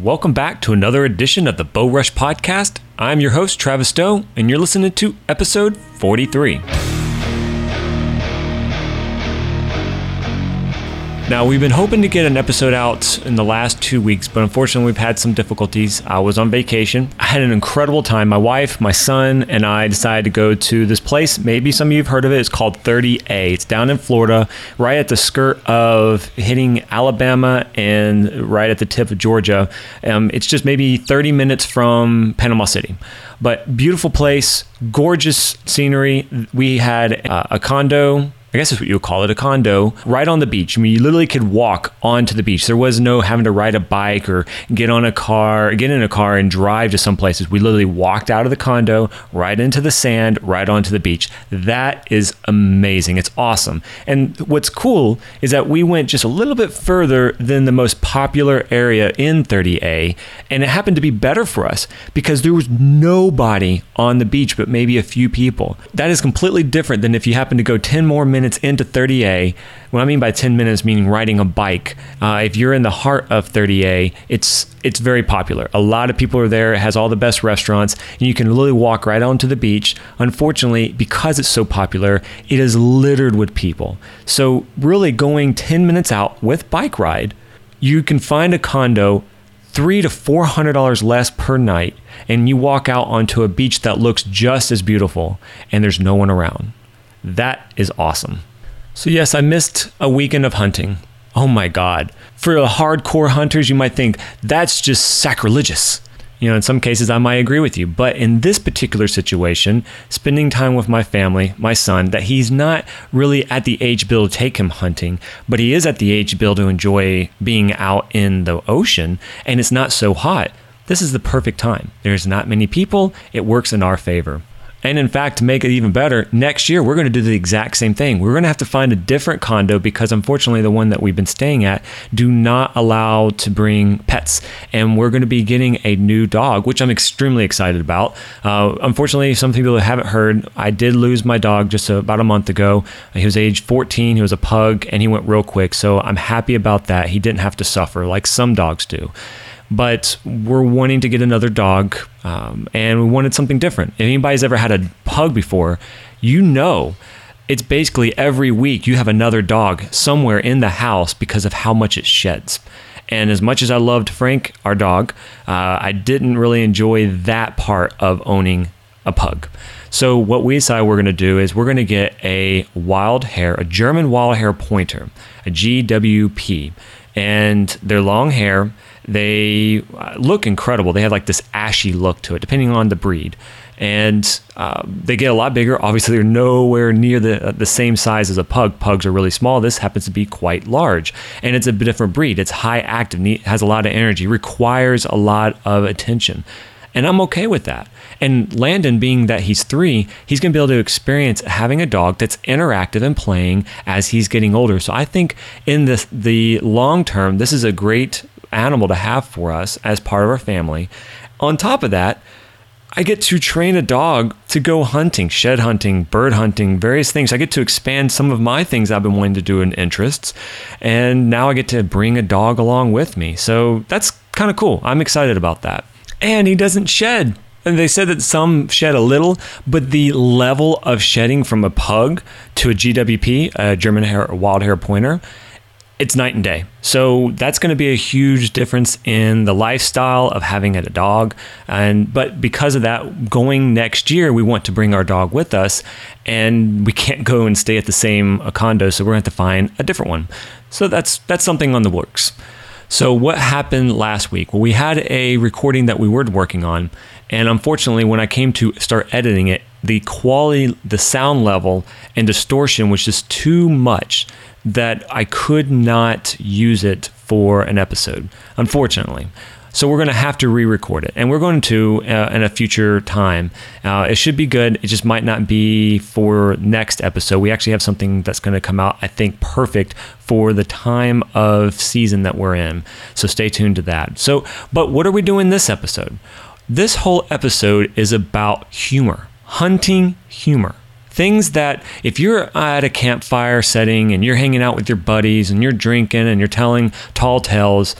Welcome back to another edition of the Bow Rush Podcast. I'm your host, Travis Stowe, and you're listening to episode 43. Now, we've been hoping to get an episode out in the last two weeks, but unfortunately, we've had some difficulties. I was on vacation. I had an incredible time. My wife, my son, and I decided to go to this place. Maybe some of you have heard of it. It's called 30A. It's down in Florida, right at the skirt of hitting Alabama and right at the tip of Georgia. Um, it's just maybe 30 minutes from Panama City. But beautiful place, gorgeous scenery. We had uh, a condo I guess that's what you would call it, a condo, right on the beach. I mean, you literally could walk onto the beach. There was no having to ride a bike or get on a car, get in a car and drive to some places. We literally walked out of the condo, right into the sand, right onto the beach. That is amazing. It's awesome. And what's cool is that we went just a little bit further than the most popular area in 30A, and it happened to be better for us because there was nobody on the beach but maybe a few people. That is completely different than if you happen to go 10 more minutes minutes into 30A. What I mean by 10 minutes, meaning riding a bike. Uh, if you're in the heart of 30A, it's it's very popular. A lot of people are there. It has all the best restaurants, and you can literally walk right onto the beach. Unfortunately, because it's so popular, it is littered with people. So really, going 10 minutes out with bike ride, you can find a condo three to four hundred dollars less per night, and you walk out onto a beach that looks just as beautiful, and there's no one around. That is awesome. So, yes, I missed a weekend of hunting. Oh my God. For the hardcore hunters, you might think that's just sacrilegious. You know, in some cases, I might agree with you. But in this particular situation, spending time with my family, my son, that he's not really at the age bill to take him hunting, but he is at the age bill to enjoy being out in the ocean and it's not so hot. This is the perfect time. There's not many people. It works in our favor. And in fact, to make it even better, next year we're going to do the exact same thing. We're going to have to find a different condo because unfortunately the one that we've been staying at do not allow to bring pets. And we're going to be getting a new dog, which I'm extremely excited about. Uh, unfortunately, some people haven't heard, I did lose my dog just about a month ago. He was age 14, he was a pug, and he went real quick. So I'm happy about that. He didn't have to suffer like some dogs do but we're wanting to get another dog um, and we wanted something different. If anybody's ever had a pug before, you know it's basically every week you have another dog somewhere in the house because of how much it sheds. And as much as I loved Frank, our dog, uh, I didn't really enjoy that part of owning a pug. So what we decided we're going to do is we're going to get a wild hair, a German wild hair pointer, a GWP, and they're long hair they uh, look incredible. They have like this ashy look to it, depending on the breed. And uh, they get a lot bigger. Obviously, they're nowhere near the uh, the same size as a pug. Pugs are really small. This happens to be quite large, and it's a different breed. It's high active, has a lot of energy, requires a lot of attention, and I'm okay with that. And Landon, being that he's three, he's going to be able to experience having a dog that's interactive and playing as he's getting older. So I think in the the long term, this is a great animal to have for us as part of our family. On top of that, I get to train a dog to go hunting, shed hunting, bird hunting, various things. I get to expand some of my things I've been wanting to do in interests. And now I get to bring a dog along with me. So that's kind of cool. I'm excited about that. And he doesn't shed. And they said that some shed a little, but the level of shedding from a pug to a GWP, a German hair, wild hair pointer, it's night and day. So that's going to be a huge difference in the lifestyle of having a dog. And but because of that, going next year, we want to bring our dog with us, and we can't go and stay at the same condo, so we're going to have to find a different one. So that's that's something on the works. So what happened last week? Well, we had a recording that we were working on, and unfortunately, when I came to start editing it, the quality, the sound level, and distortion was just too much that I could not use it for an episode, unfortunately. So we're going to have to re-record it, and we're going to uh, in a future time. Uh, it should be good. It just might not be for next episode. We actually have something that's going to come out, I think, perfect for the time of season that we're in. So stay tuned to that. So, but what are we doing this episode? This whole episode is about humor, hunting humor. Things that, if you're at a campfire setting and you're hanging out with your buddies and you're drinking and you're telling tall tales,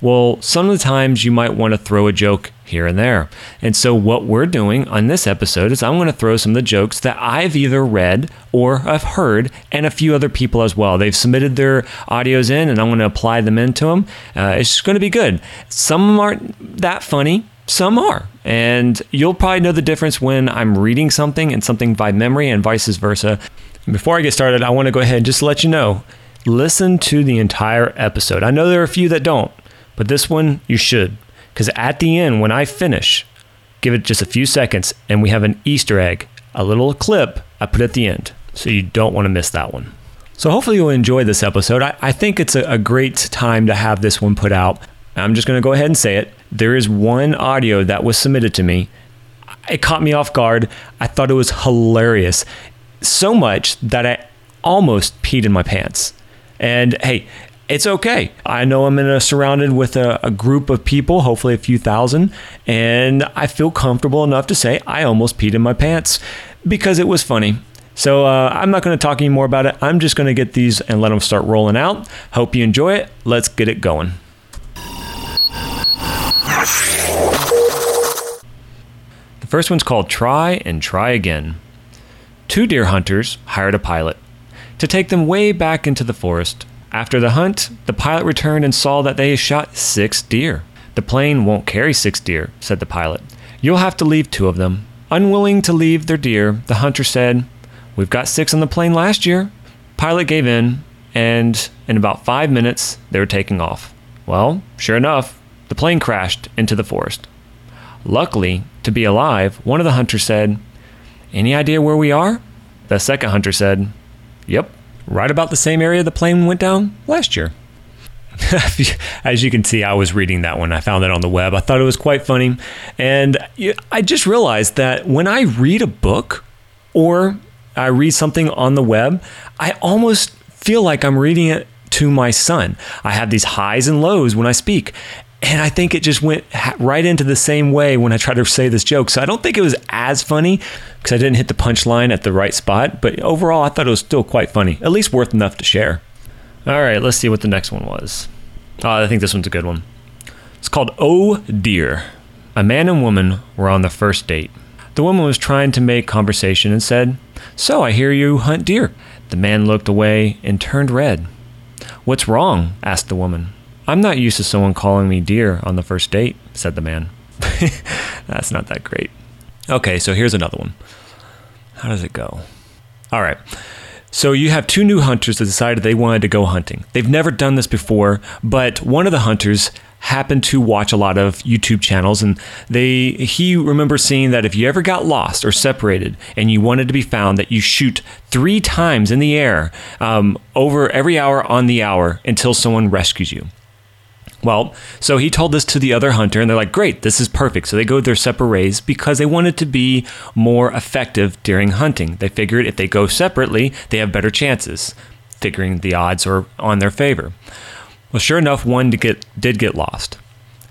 Well, some of the times you might want to throw a joke here and there. And so, what we're doing on this episode is I'm going to throw some of the jokes that I've either read or I've heard, and a few other people as well. They've submitted their audios in, and I'm going to apply them into them. Uh, it's going to be good. Some aren't that funny, some are. And you'll probably know the difference when I'm reading something and something by memory and vice versa. Before I get started, I want to go ahead and just let you know listen to the entire episode. I know there are a few that don't, but this one you should. Because at the end, when I finish, give it just a few seconds and we have an Easter egg, a little clip I put at the end. So you don't want to miss that one. So hopefully you'll enjoy this episode. I, I think it's a, a great time to have this one put out. I'm just going to go ahead and say it. There is one audio that was submitted to me. It caught me off guard. I thought it was hilarious. So much that I almost peed in my pants. And hey, it's okay. I know I'm in a surrounded with a, a, group of people, hopefully a few thousand, and I feel comfortable enough to say I almost peed in my pants because it was funny. So uh, I'm not going to talk any more about it. I'm just going to get these and let them start rolling out. Hope you enjoy it. Let's get it going. The first one's called Try and Try Again. Two deer hunters hired a pilot to take them way back into the forest. After the hunt, the pilot returned and saw that they had shot six deer. The plane won't carry six deer, said the pilot. You'll have to leave two of them. Unwilling to leave their deer, the hunter said, We've got six on the plane last year. Pilot gave in, and in about five minutes, they were taking off. Well, sure enough, the plane crashed into the forest. Luckily, to be alive, one of the hunters said, Any idea where we are? The second hunter said, Yep, right about the same area the plane went down last year. As you can see, I was reading that one. I found it on the web. I thought it was quite funny. And I just realized that when I read a book or I read something on the web, I almost feel like I'm reading it to my son. I have these highs and lows when I speak. And I think it just went right into the same way when I tried to say this joke. So I don't think it was as funny because I didn't hit the punchline at the right spot. But overall, I thought it was still quite funny, at least worth enough to share. All right, let's see what the next one was. Oh, I think this one's a good one. It's called Oh Dear. A man and woman were on the first date. The woman was trying to make conversation and said, So I hear you hunt deer. The man looked away and turned red. What's wrong? asked the woman. I'm not used to someone calling me dear on the first date, said the man. That's not that great. Okay, so here's another one. How does it go? All right. So you have two new hunters that decided they wanted to go hunting. They've never done this before, but one of the hunters happened to watch a lot of YouTube channels and they he remembers seeing that if you ever got lost or separated and you wanted to be found that you shoot three times in the air um, over every hour on the hour until someone rescues you well, so he told this to the other hunter, and they're like, great, this is perfect. So they go their separate ways because they wanted to be more effective during hunting. They figured if they go separately, they have better chances, figuring the odds are on their favor. Well, sure enough, one get, did get lost.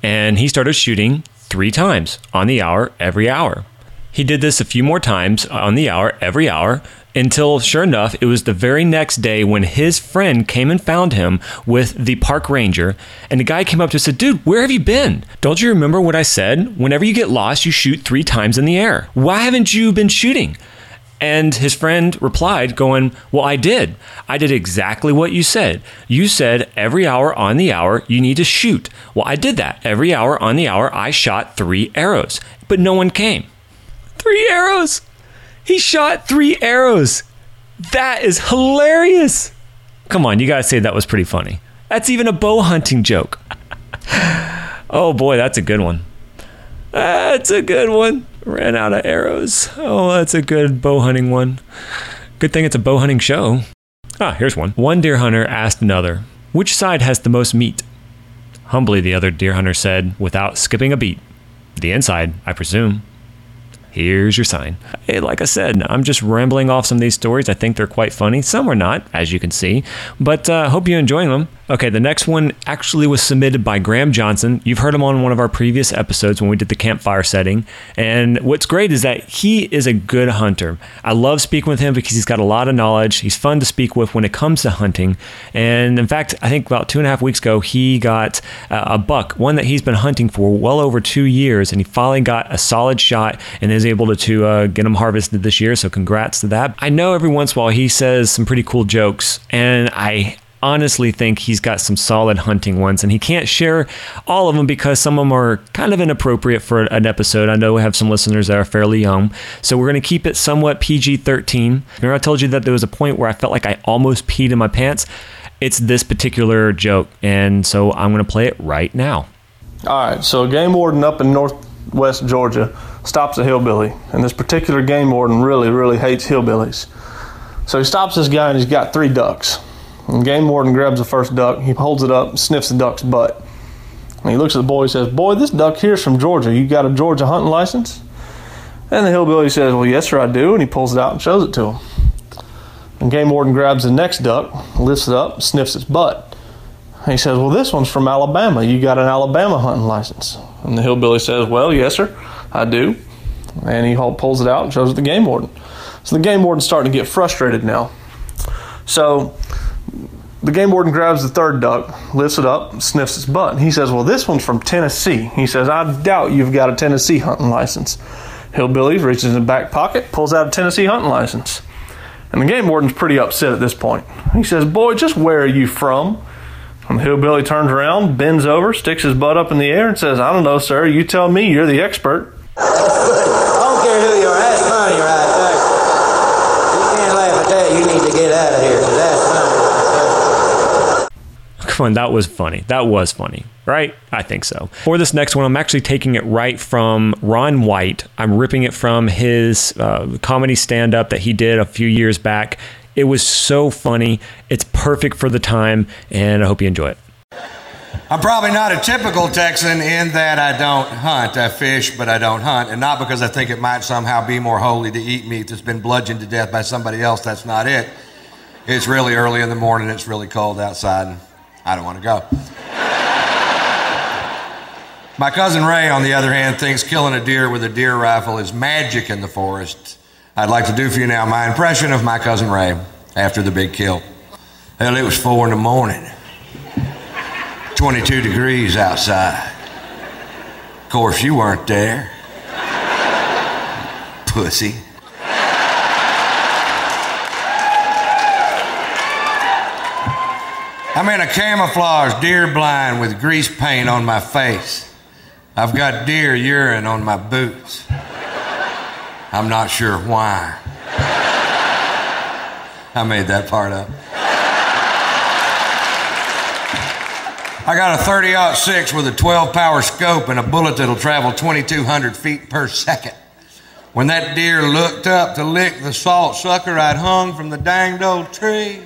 And he started shooting three times on the hour every hour. He did this a few more times on the hour every hour until sure enough, it was the very next day when his friend came and found him with the park ranger. And the guy came up to him and said, Dude, where have you been? Don't you remember what I said? Whenever you get lost, you shoot three times in the air. Why haven't you been shooting? And his friend replied, going, Well, I did. I did exactly what you said. You said every hour on the hour you need to shoot. Well, I did that. Every hour on the hour I shot three arrows, but no one came. Three arrows! He shot three arrows. That is hilarious. Come on, you gotta say that was pretty funny. That's even a bow hunting joke. oh boy, that's a good one. That's a good one. Ran out of arrows. Oh, that's a good bow hunting one. Good thing it's a bow hunting show. Ah, here's one. One deer hunter asked another, Which side has the most meat? Humbly, the other deer hunter said, without skipping a beat, The inside, I presume here's your sign. Hey, like I said, I'm just rambling off some of these stories. I think they're quite funny. Some are not, as you can see, but uh, hope you're enjoying them. Okay, the next one actually was submitted by Graham Johnson. You've heard him on one of our previous episodes when we did the campfire setting. And what's great is that he is a good hunter. I love speaking with him because he's got a lot of knowledge. He's fun to speak with when it comes to hunting. And in fact, I think about two and a half weeks ago, he got a buck, one that he's been hunting for well over two years. And he finally got a solid shot and is able to, to uh, get him harvested this year. So congrats to that. I know every once in a while he says some pretty cool jokes. And I honestly think he's got some solid hunting ones, and he can't share all of them because some of them are kind of inappropriate for an episode. I know we have some listeners that are fairly young, so we're going to keep it somewhat PG 13. Remember, I told you that there was a point where I felt like I almost peed in my pants? It's this particular joke, and so I'm going to play it right now. All right, so a game warden up in northwest Georgia stops a hillbilly, and this particular game warden really, really hates hillbillies. So he stops this guy, and he's got three ducks. And game warden grabs the first duck, he holds it up, sniffs the duck's butt. And he looks at the boy and says, Boy, this duck here's from Georgia. You got a Georgia hunting license? And the hillbilly says, Well, yes, sir, I do. And he pulls it out and shows it to him. And game warden grabs the next duck, lifts it up, sniffs its butt. And he says, Well, this one's from Alabama. You got an Alabama hunting license? And the hillbilly says, Well, yes, sir, I do. And he pulls it out and shows it to the game warden. So the game warden's starting to get frustrated now. So the game warden grabs the third duck, lifts it up, sniffs its butt. He says, Well, this one's from Tennessee. He says, I doubt you've got a Tennessee hunting license. Hillbilly reaches in the back pocket, pulls out a Tennessee hunting license. And the game warden's pretty upset at this point. He says, Boy, just where are you from? And the hillbilly turns around, bends over, sticks his butt up in the air, and says, I don't know, sir. You tell me, you're the expert. I don't care who you are. That's funny right there. You can't laugh at that. You need to get out of here. Fun. That was funny. That was funny, right? I think so. For this next one, I'm actually taking it right from Ron White. I'm ripping it from his uh, comedy stand up that he did a few years back. It was so funny. It's perfect for the time, and I hope you enjoy it. I'm probably not a typical Texan in that I don't hunt. I fish, but I don't hunt. And not because I think it might somehow be more holy to eat meat that's been bludgeoned to death by somebody else. That's not it. It's really early in the morning. It's really cold outside. I don't want to go. My cousin Ray, on the other hand, thinks killing a deer with a deer rifle is magic in the forest. I'd like to do for you now my impression of my cousin Ray after the big kill. Hell, it was four in the morning, 22 degrees outside. Of course, you weren't there. Pussy. I'm in a camouflage deer blind with grease paint on my face. I've got deer urine on my boots. I'm not sure why. I made that part up. I got a 30 6 with a 12 power scope and a bullet that'll travel 2,200 feet per second. When that deer looked up to lick the salt sucker I'd hung from the danged old tree,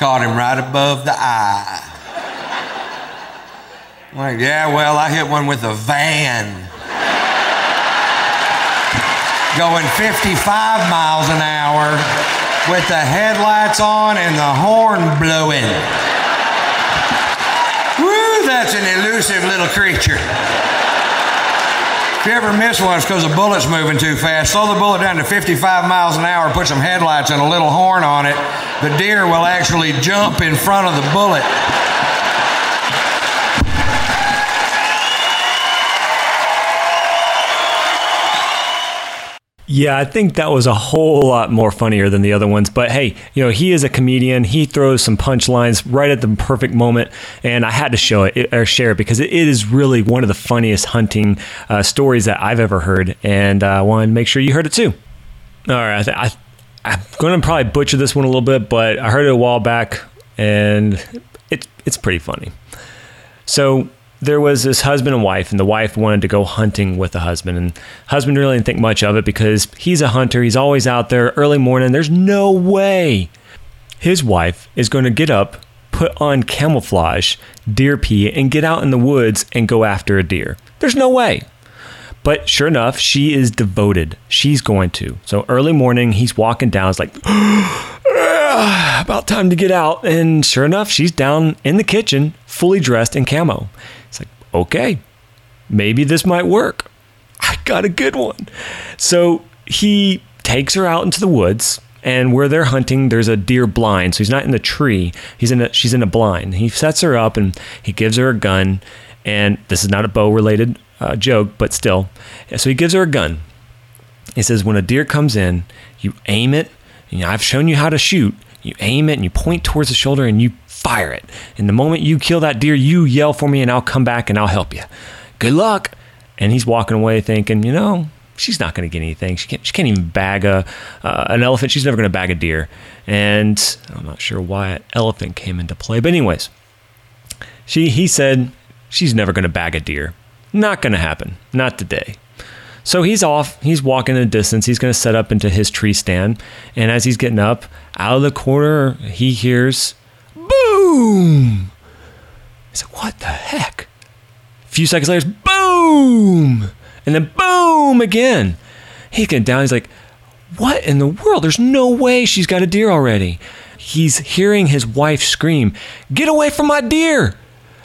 Caught him right above the eye. Like, yeah, well, I hit one with a van. Going 55 miles an hour with the headlights on and the horn blowing. Woo, that's an elusive little creature. If you ever miss one, it's because the bullet's moving too fast. Slow the bullet down to 55 miles an hour, put some headlights and a little horn on it. The deer will actually jump in front of the bullet. Yeah, I think that was a whole lot more funnier than the other ones. But hey, you know, he is a comedian. He throws some punchlines right at the perfect moment, and I had to show it or share it because it is really one of the funniest hunting uh, stories that I've ever heard, and uh, I wanted to make sure you heard it too. All right, I, I, I'm going to probably butcher this one a little bit, but I heard it a while back, and it's it's pretty funny. So there was this husband and wife, and the wife wanted to go hunting with the husband. And husband really didn't think much of it because he's a hunter. He's always out there early morning. There's no way his wife is going to get up, put on camouflage, deer pee, and get out in the woods and go after a deer. There's no way. But sure enough, she is devoted. She's going to. So early morning, he's walking down. It's like, "Ah, about time to get out. And sure enough, she's down in the kitchen, fully dressed in camo. Okay, maybe this might work. I got a good one. So he takes her out into the woods, and where they're hunting, there's a deer blind. So he's not in the tree. He's in a she's in a blind. He sets her up and he gives her a gun. And this is not a bow related uh, joke, but still. So he gives her a gun. He says, when a deer comes in, you aim it. Know, I've shown you how to shoot. You aim it and you point towards the shoulder and you fire it. And the moment you kill that deer, you yell for me and I'll come back and I'll help you. Good luck. And he's walking away thinking, you know, she's not going to get anything. She can't, she can't even bag a uh, an elephant. She's never going to bag a deer. And I'm not sure why an elephant came into play. But anyways, she he said she's never going to bag a deer. Not going to happen. Not today. So he's off. He's walking in the distance. He's going to set up into his tree stand. And as he's getting up, out of the corner, he hears boom. He's like, what the heck? A few seconds later, boom. And then boom again. He's getting down. He's like, what in the world? There's no way she's got a deer already. He's hearing his wife scream, Get away from my deer!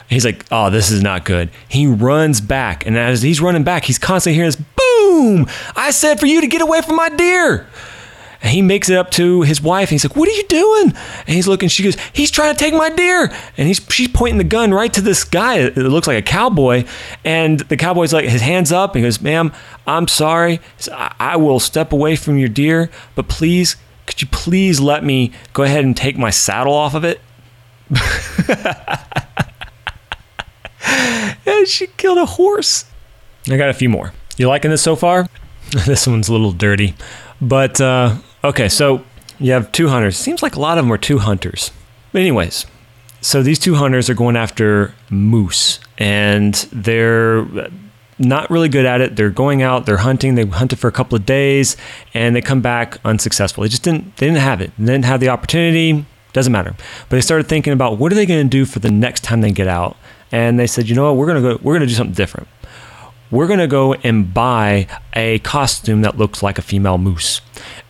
He's like, Oh, this is not good. He runs back. And as he's running back, he's constantly hearing this I said for you to get away from my deer! And he makes it up to his wife. And he's like, "What are you doing?" And he's looking. She goes, "He's trying to take my deer." And he's she's pointing the gun right to this guy. It looks like a cowboy. And the cowboy's like, his hands up. And he goes, "Ma'am, I'm sorry. I, I will step away from your deer, but please, could you please let me go ahead and take my saddle off of it?" and she killed a horse. I got a few more. You liking this so far? this one's a little dirty. But uh, okay, so you have two hunters. Seems like a lot of them are two hunters. But anyways, so these two hunters are going after moose, and they're not really good at it. They're going out, they're hunting. They hunted for a couple of days, and they come back unsuccessful. They just didn't. They didn't have it. They didn't have the opportunity. Doesn't matter. But they started thinking about what are they going to do for the next time they get out, and they said, you know what, we're gonna go. We're gonna do something different we're going to go and buy a costume that looks like a female moose.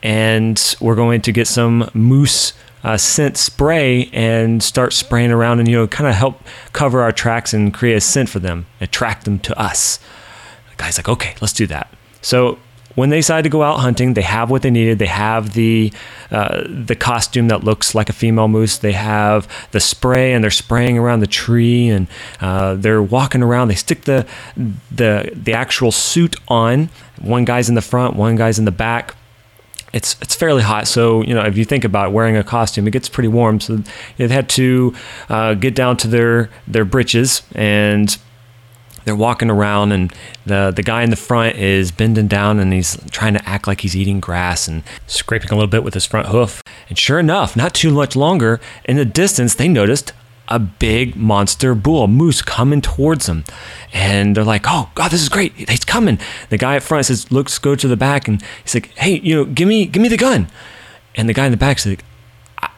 And we're going to get some moose uh, scent spray and start spraying around and, you know, kind of help cover our tracks and create a scent for them, attract them to us. The guy's like, okay, let's do that. So when they decide to go out hunting, they have what they needed. They have the uh, the costume that looks like a female moose. They have the spray, and they're spraying around the tree, and uh, they're walking around. They stick the the the actual suit on. One guy's in the front, one guy's in the back. It's it's fairly hot, so you know if you think about wearing a costume, it gets pretty warm. So they've had to uh, get down to their their breeches and they're walking around and the the guy in the front is bending down and he's trying to act like he's eating grass and scraping a little bit with his front hoof. And sure enough, not too much longer, in the distance they noticed a big monster bull moose coming towards them. And they're like, "Oh God, this is great! He's coming!" The guy up front says, "Looks, go to the back," and he's like, "Hey, you know, give me, give me the gun." And the guy in the back said, "I,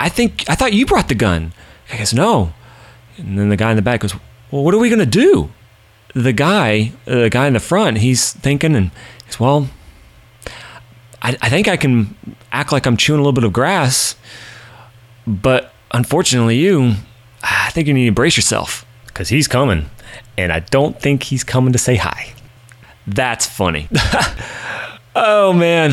I think, I thought you brought the gun." I guess no. And then the guy in the back goes, "Well, what are we gonna do?" The guy, uh, the guy in the front, he's thinking and he's well, I, I think I can act like I'm chewing a little bit of grass, but unfortunately, you, I think you need to brace yourself because he's coming, and I don't think he's coming to say hi. That's funny. oh man.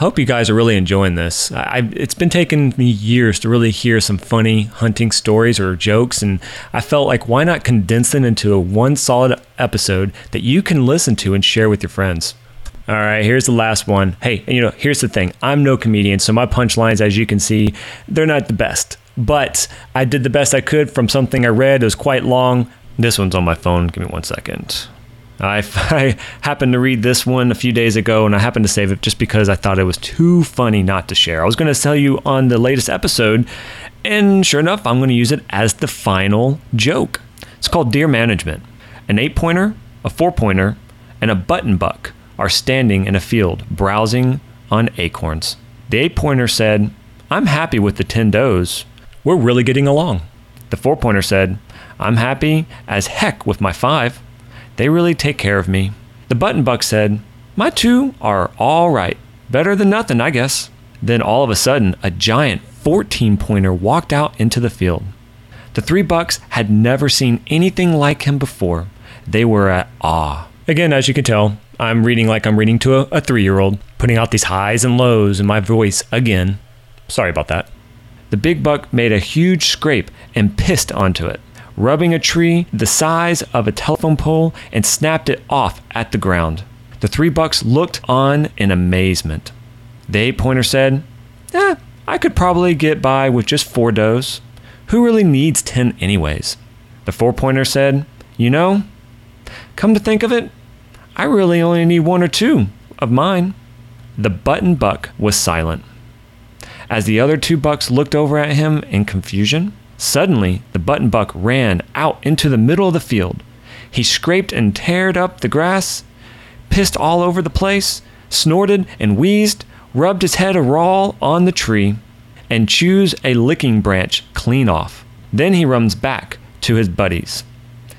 Hope you guys are really enjoying this. I, it's been taking me years to really hear some funny hunting stories or jokes, and I felt like why not condense them into a one solid episode that you can listen to and share with your friends. All right, here's the last one. Hey, you know, here's the thing. I'm no comedian, so my punchlines, as you can see, they're not the best. But I did the best I could from something I read. It was quite long. This one's on my phone. Give me one second. Uh, I, I, happened to read this one a few days ago and I happened to save it just because I thought it was too funny not to share. I was going to tell you on the latest episode, and sure enough, I'm going to use it as the final joke. It's called Deer Management. An eight pointer, a four pointer, and a button buck are standing in a field browsing on acorns. The eight pointer said, I'm happy with the 10 does. We're really getting along. The four pointer said, I'm happy as heck with my five. They really take care of me. The button buck said, My two are all right. Better than nothing, I guess. Then all of a sudden, a giant 14 pointer walked out into the field. The three bucks had never seen anything like him before. They were at awe. Again, as you can tell, I'm reading like I'm reading to a, a three year old, putting out these highs and lows in my voice again. Sorry about that. The big buck made a huge scrape and pissed onto it, rubbing a tree the size of a telephone pole and snapped it off at the ground. The three bucks looked on in amazement. The eight pointer said, Eh, I could probably get by with just four does. Who really needs 10 anyways? The four pointer said, You know, come to think of it, I really only need one or two of mine. The button buck was silent. As the other two bucks looked over at him in confusion, suddenly the button buck ran out into the middle of the field. He scraped and teared up the grass, pissed all over the place, snorted and wheezed, rubbed his head a raw on the tree, and chews a licking branch clean off. Then he runs back to his buddies.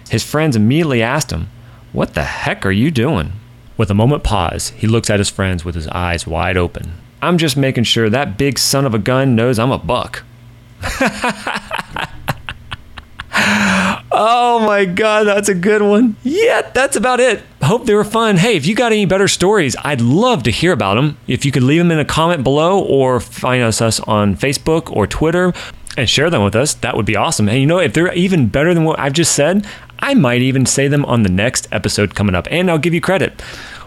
His friends immediately asked him, What the heck are you doing? With a moment pause, he looks at his friends with his eyes wide open. I'm just making sure that big son of a gun knows I'm a buck. oh my god, that's a good one. Yeah, that's about it. Hope they were fun. Hey, if you got any better stories, I'd love to hear about them. If you could leave them in a comment below or find us, us on Facebook or Twitter and share them with us, that would be awesome. And you know, if they're even better than what I've just said, I might even say them on the next episode coming up, and I'll give you credit.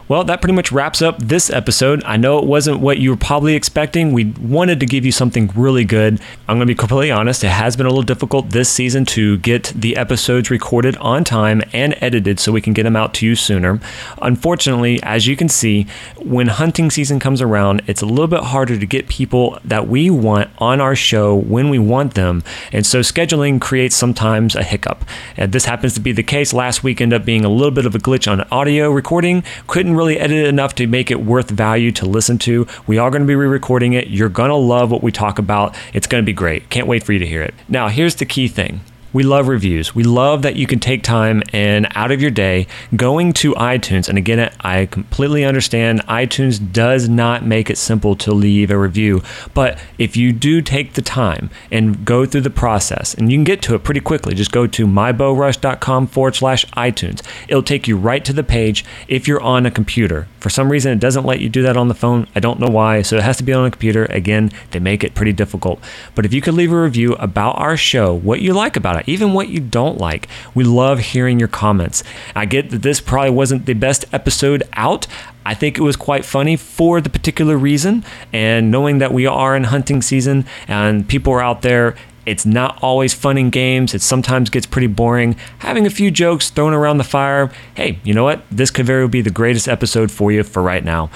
Well, that pretty much wraps up this episode. I know it wasn't what you were probably expecting. We wanted to give you something really good. I'm going to be completely honest, it has been a little difficult this season to get the episodes recorded on time and edited so we can get them out to you sooner. Unfortunately, as you can see, when hunting season comes around, it's a little bit harder to get people that we want on our show when we want them. And so scheduling creates sometimes a hiccup. And this happens to be the case. Last week ended up being a little bit of a glitch on audio recording. Couldn't really edit it enough to make it worth value to listen to. We are going to be re recording it. You're going to love what we talk about. It's going to be great. Can't wait for you to hear it. Now, here's the key thing we love reviews. We love that you can take time and out of your day going to iTunes. And again, I completely understand iTunes does not make it simple to leave a review. But if you do take the time and go through the process, and you can get to it pretty quickly, just go to mybowrush.com forward slash iTunes. It'll take you right to the page if you're on a computer. For some reason, it doesn't let you do that on the phone. I don't know why. So it has to be on a computer. Again, they make it pretty difficult. But if you could leave a review about our show, what you like about it, even what you don't like. We love hearing your comments. I get that this probably wasn't the best episode out. I think it was quite funny for the particular reason. And knowing that we are in hunting season and people are out there, it's not always fun in games. It sometimes gets pretty boring. Having a few jokes thrown around the fire, hey, you know what? This could very well be the greatest episode for you for right now.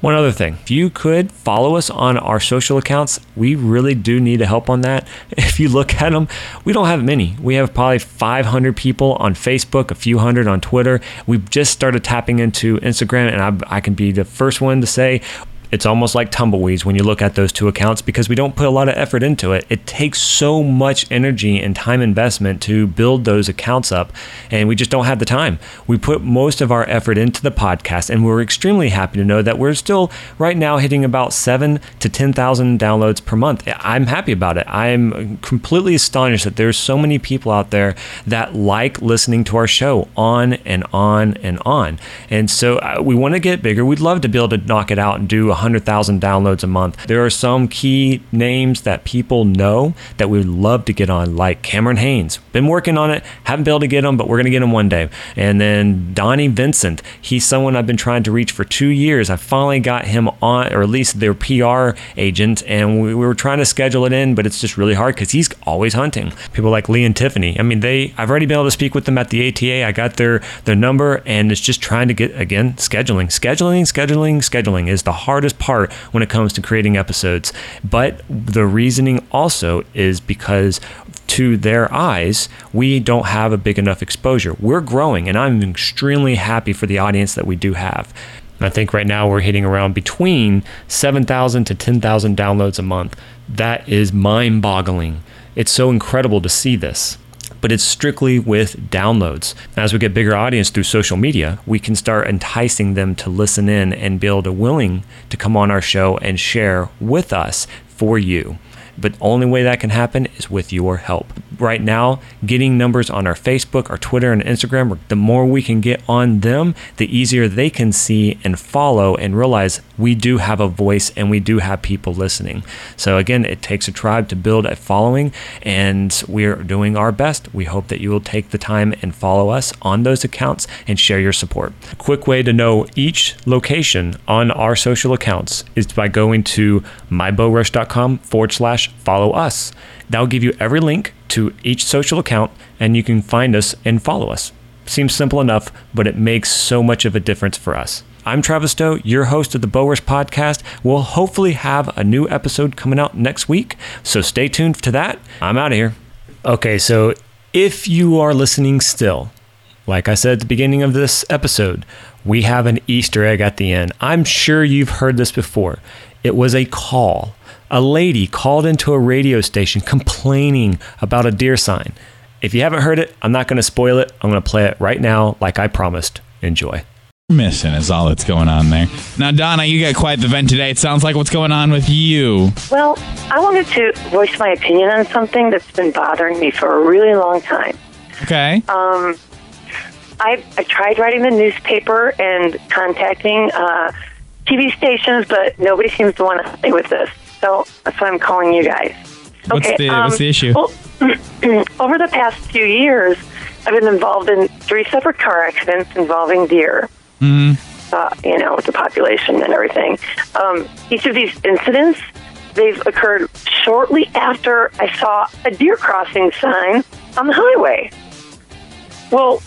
One other thing, if you could follow us on our social accounts, we really do need help on that. If you look at them, we don't have many. We have probably 500 people on Facebook, a few hundred on Twitter. We've just started tapping into Instagram, and I, I can be the first one to say it's almost like tumbleweeds when you look at those two accounts because we don't put a lot of effort into it. It takes so much energy and time investment to build those accounts up, and we just don't have the time. We put most of our effort into the podcast, and we're extremely happy to know that we're still right now hitting about seven to 10,000 downloads per month. I'm happy about it. I'm completely astonished that there's so many people out there that like listening to our show on and on and on. And so uh, we want to get bigger. We'd love to be able to knock it out and do 100,000 downloads a month. There are some key names that people know that we would love to get on, like Cameron Hanes. Been working on it, haven't been able to get him, but we're going to get him one day. And then Donnie Vincent. He's someone I've been trying to reach for two years. I finally got him on, or at least their PR agent, and we, we were trying to schedule it in, but it's just really hard because he's always hunting. People like Lee and Tiffany. I mean, they. I've already been able to speak with them at the ATA. I got their their number, and it's just trying to get again scheduling, scheduling, scheduling, scheduling is the hardest hardest part when it comes to creating episodes. But the reasoning also is because to their eyes, we don't have a big enough exposure. We're growing, and I'm extremely happy for the audience that we do have. I think right now we're hitting around between 7,000 to 10,000 downloads a month. That is mind boggling. It's so incredible to see this. But it's strictly with downloads. As we get bigger audience through social media, we can start enticing them to listen in and build a willing to come on our show and share with us for you but only way that can happen is with your help. Right now, getting numbers on our Facebook, our Twitter, and Instagram, the more we can get on them, the easier they can see and follow and realize we do have a voice and we do have people listening. So, again, it takes a tribe to build a following, and we're doing our best. We hope that you will take the time and follow us on those accounts and share your support. A quick way to know each location on our social accounts is by going to mybowrush.com forward slash follow us. That'll give you every link to each social account and you can find us and follow us. Seems simple enough, but it makes so much of a difference for us. I'm Travis Stowe, your host of the Bow Rush Podcast. We'll hopefully have a new episode coming out next week, so stay tuned to that. I'm out of here. Okay, so if you are listening still, like I said at the beginning of this episode, we have an Easter egg at the end. I'm sure you've heard this before. It was a call. A lady called into a radio station complaining about a deer sign. If you haven't heard it, I'm not going to spoil it. I'm going to play it right now, like I promised. Enjoy. Missing is all that's going on there. Now, Donna, you got quite the vent today. It sounds like what's going on with you. Well, I wanted to voice my opinion on something that's been bothering me for a really long time. Okay. Um, I, I tried writing the newspaper and contacting uh, TV stations, but nobody seems to want to stay with this. So that's why I'm calling you guys. What's the what's the issue? Well, over the past few years, I've been involved in three separate car accidents involving deer. Mm-hmm. Uh, you know, with the population and everything. Um, each of these incidents, they've occurred shortly after I saw a deer crossing sign on the highway. Well,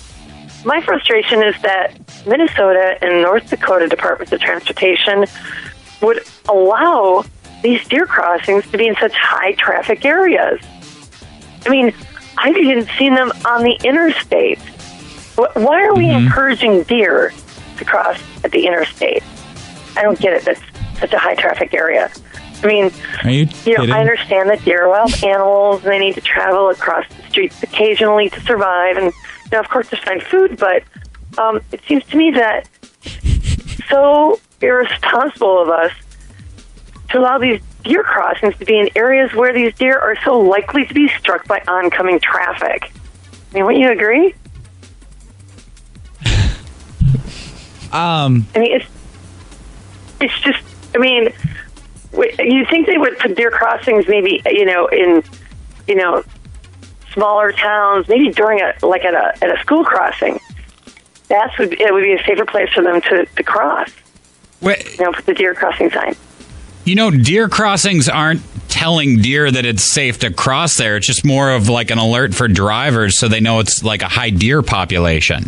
my frustration is that Minnesota and North Dakota Departments of Transportation would allow these deer crossings to be in such high traffic areas. I mean, I've even seen them on the interstate. Why are we Mhm. encouraging deer to cross at the interstate? I don't get it. That's such a high traffic area. I mean, you you know, kidding? I understand that deer are wild animals and they need to travel across the streets occasionally to survive and, you know, of course, to find food, but um, it seems to me that so irresponsible of us to allow these deer crossings to be in areas where these deer are so likely to be struck by oncoming traffic. I mean, wouldn't you agree? Um, I mean, it's it's just. I mean, you think they would put deer crossings maybe you know in you know smaller towns, maybe during a like at a at a school crossing. That's would it would be a safer place for them to to cross. Wait, You know, put the deer crossing sign. You know, deer crossings aren't telling deer that it's safe to cross there. It's just more of like an alert for drivers so they know it's like a high deer population.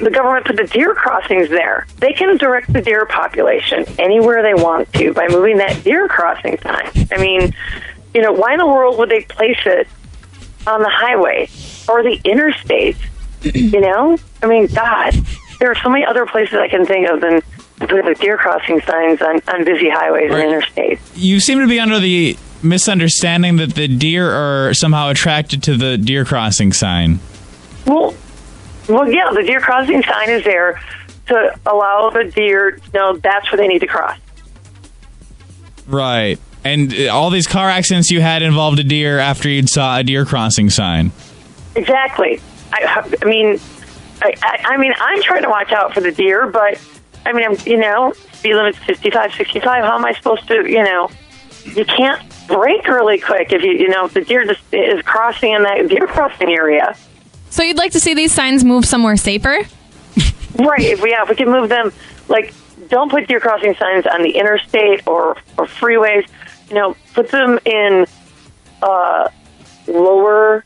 the government put the deer crossings there. They can direct the deer population anywhere they want to by moving that deer crossing sign. I mean, you know, why in the world would they place it on the highway or the interstate? you know, I mean, God, there are so many other places I can think of than the deer crossing signs on, on busy highways Right. and interstates. you seem to be under the misunderstanding that the deer are somehow attracted to the deer crossing sign. Well, well, yeah, the deer crossing sign is there to allow the deer to know that's where they need to cross. Right. And uh, all these car accidents you had involved a deer after you'd saw a deer crossing sign. Exactly. I, I mean, I, I mean, I'm trying to watch out for the deer, but I mean, I'm, you know, speed limit's 55, 65. How am I supposed to, you know, you can't brake really quick if you, you know, if the deer just is crossing in that deer crossing area. So you'd like to see these signs move somewhere safer? Right. If we, yeah, if we can move them, like, don't put deer crossing signs on the interstate or, or freeways. You know, put them in uh, lower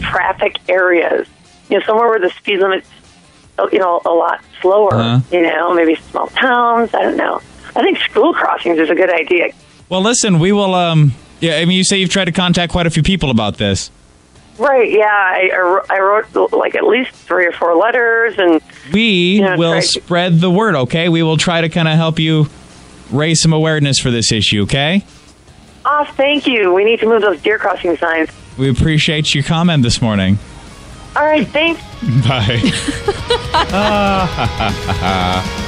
traffic areas. You know, somewhere where the speed limit's, you know, a lot slower. Uh-huh. You know, maybe small towns. I don't know. I think school crossings is a good idea. Well, listen, we will. Um, yeah, I mean, you say you've tried to contact quite a few people about this. Right. Yeah. I, I wrote- like at least three or four letters, and We Yeah, will try to- spread the word. Okay, we will try to kind of help you raise some awareness for this issue. Okay. oh, thank you. We need to move those deer crossing signs. We appreciate your comment this morning. All right, thanks. Bye. Ha ha ha ha ha!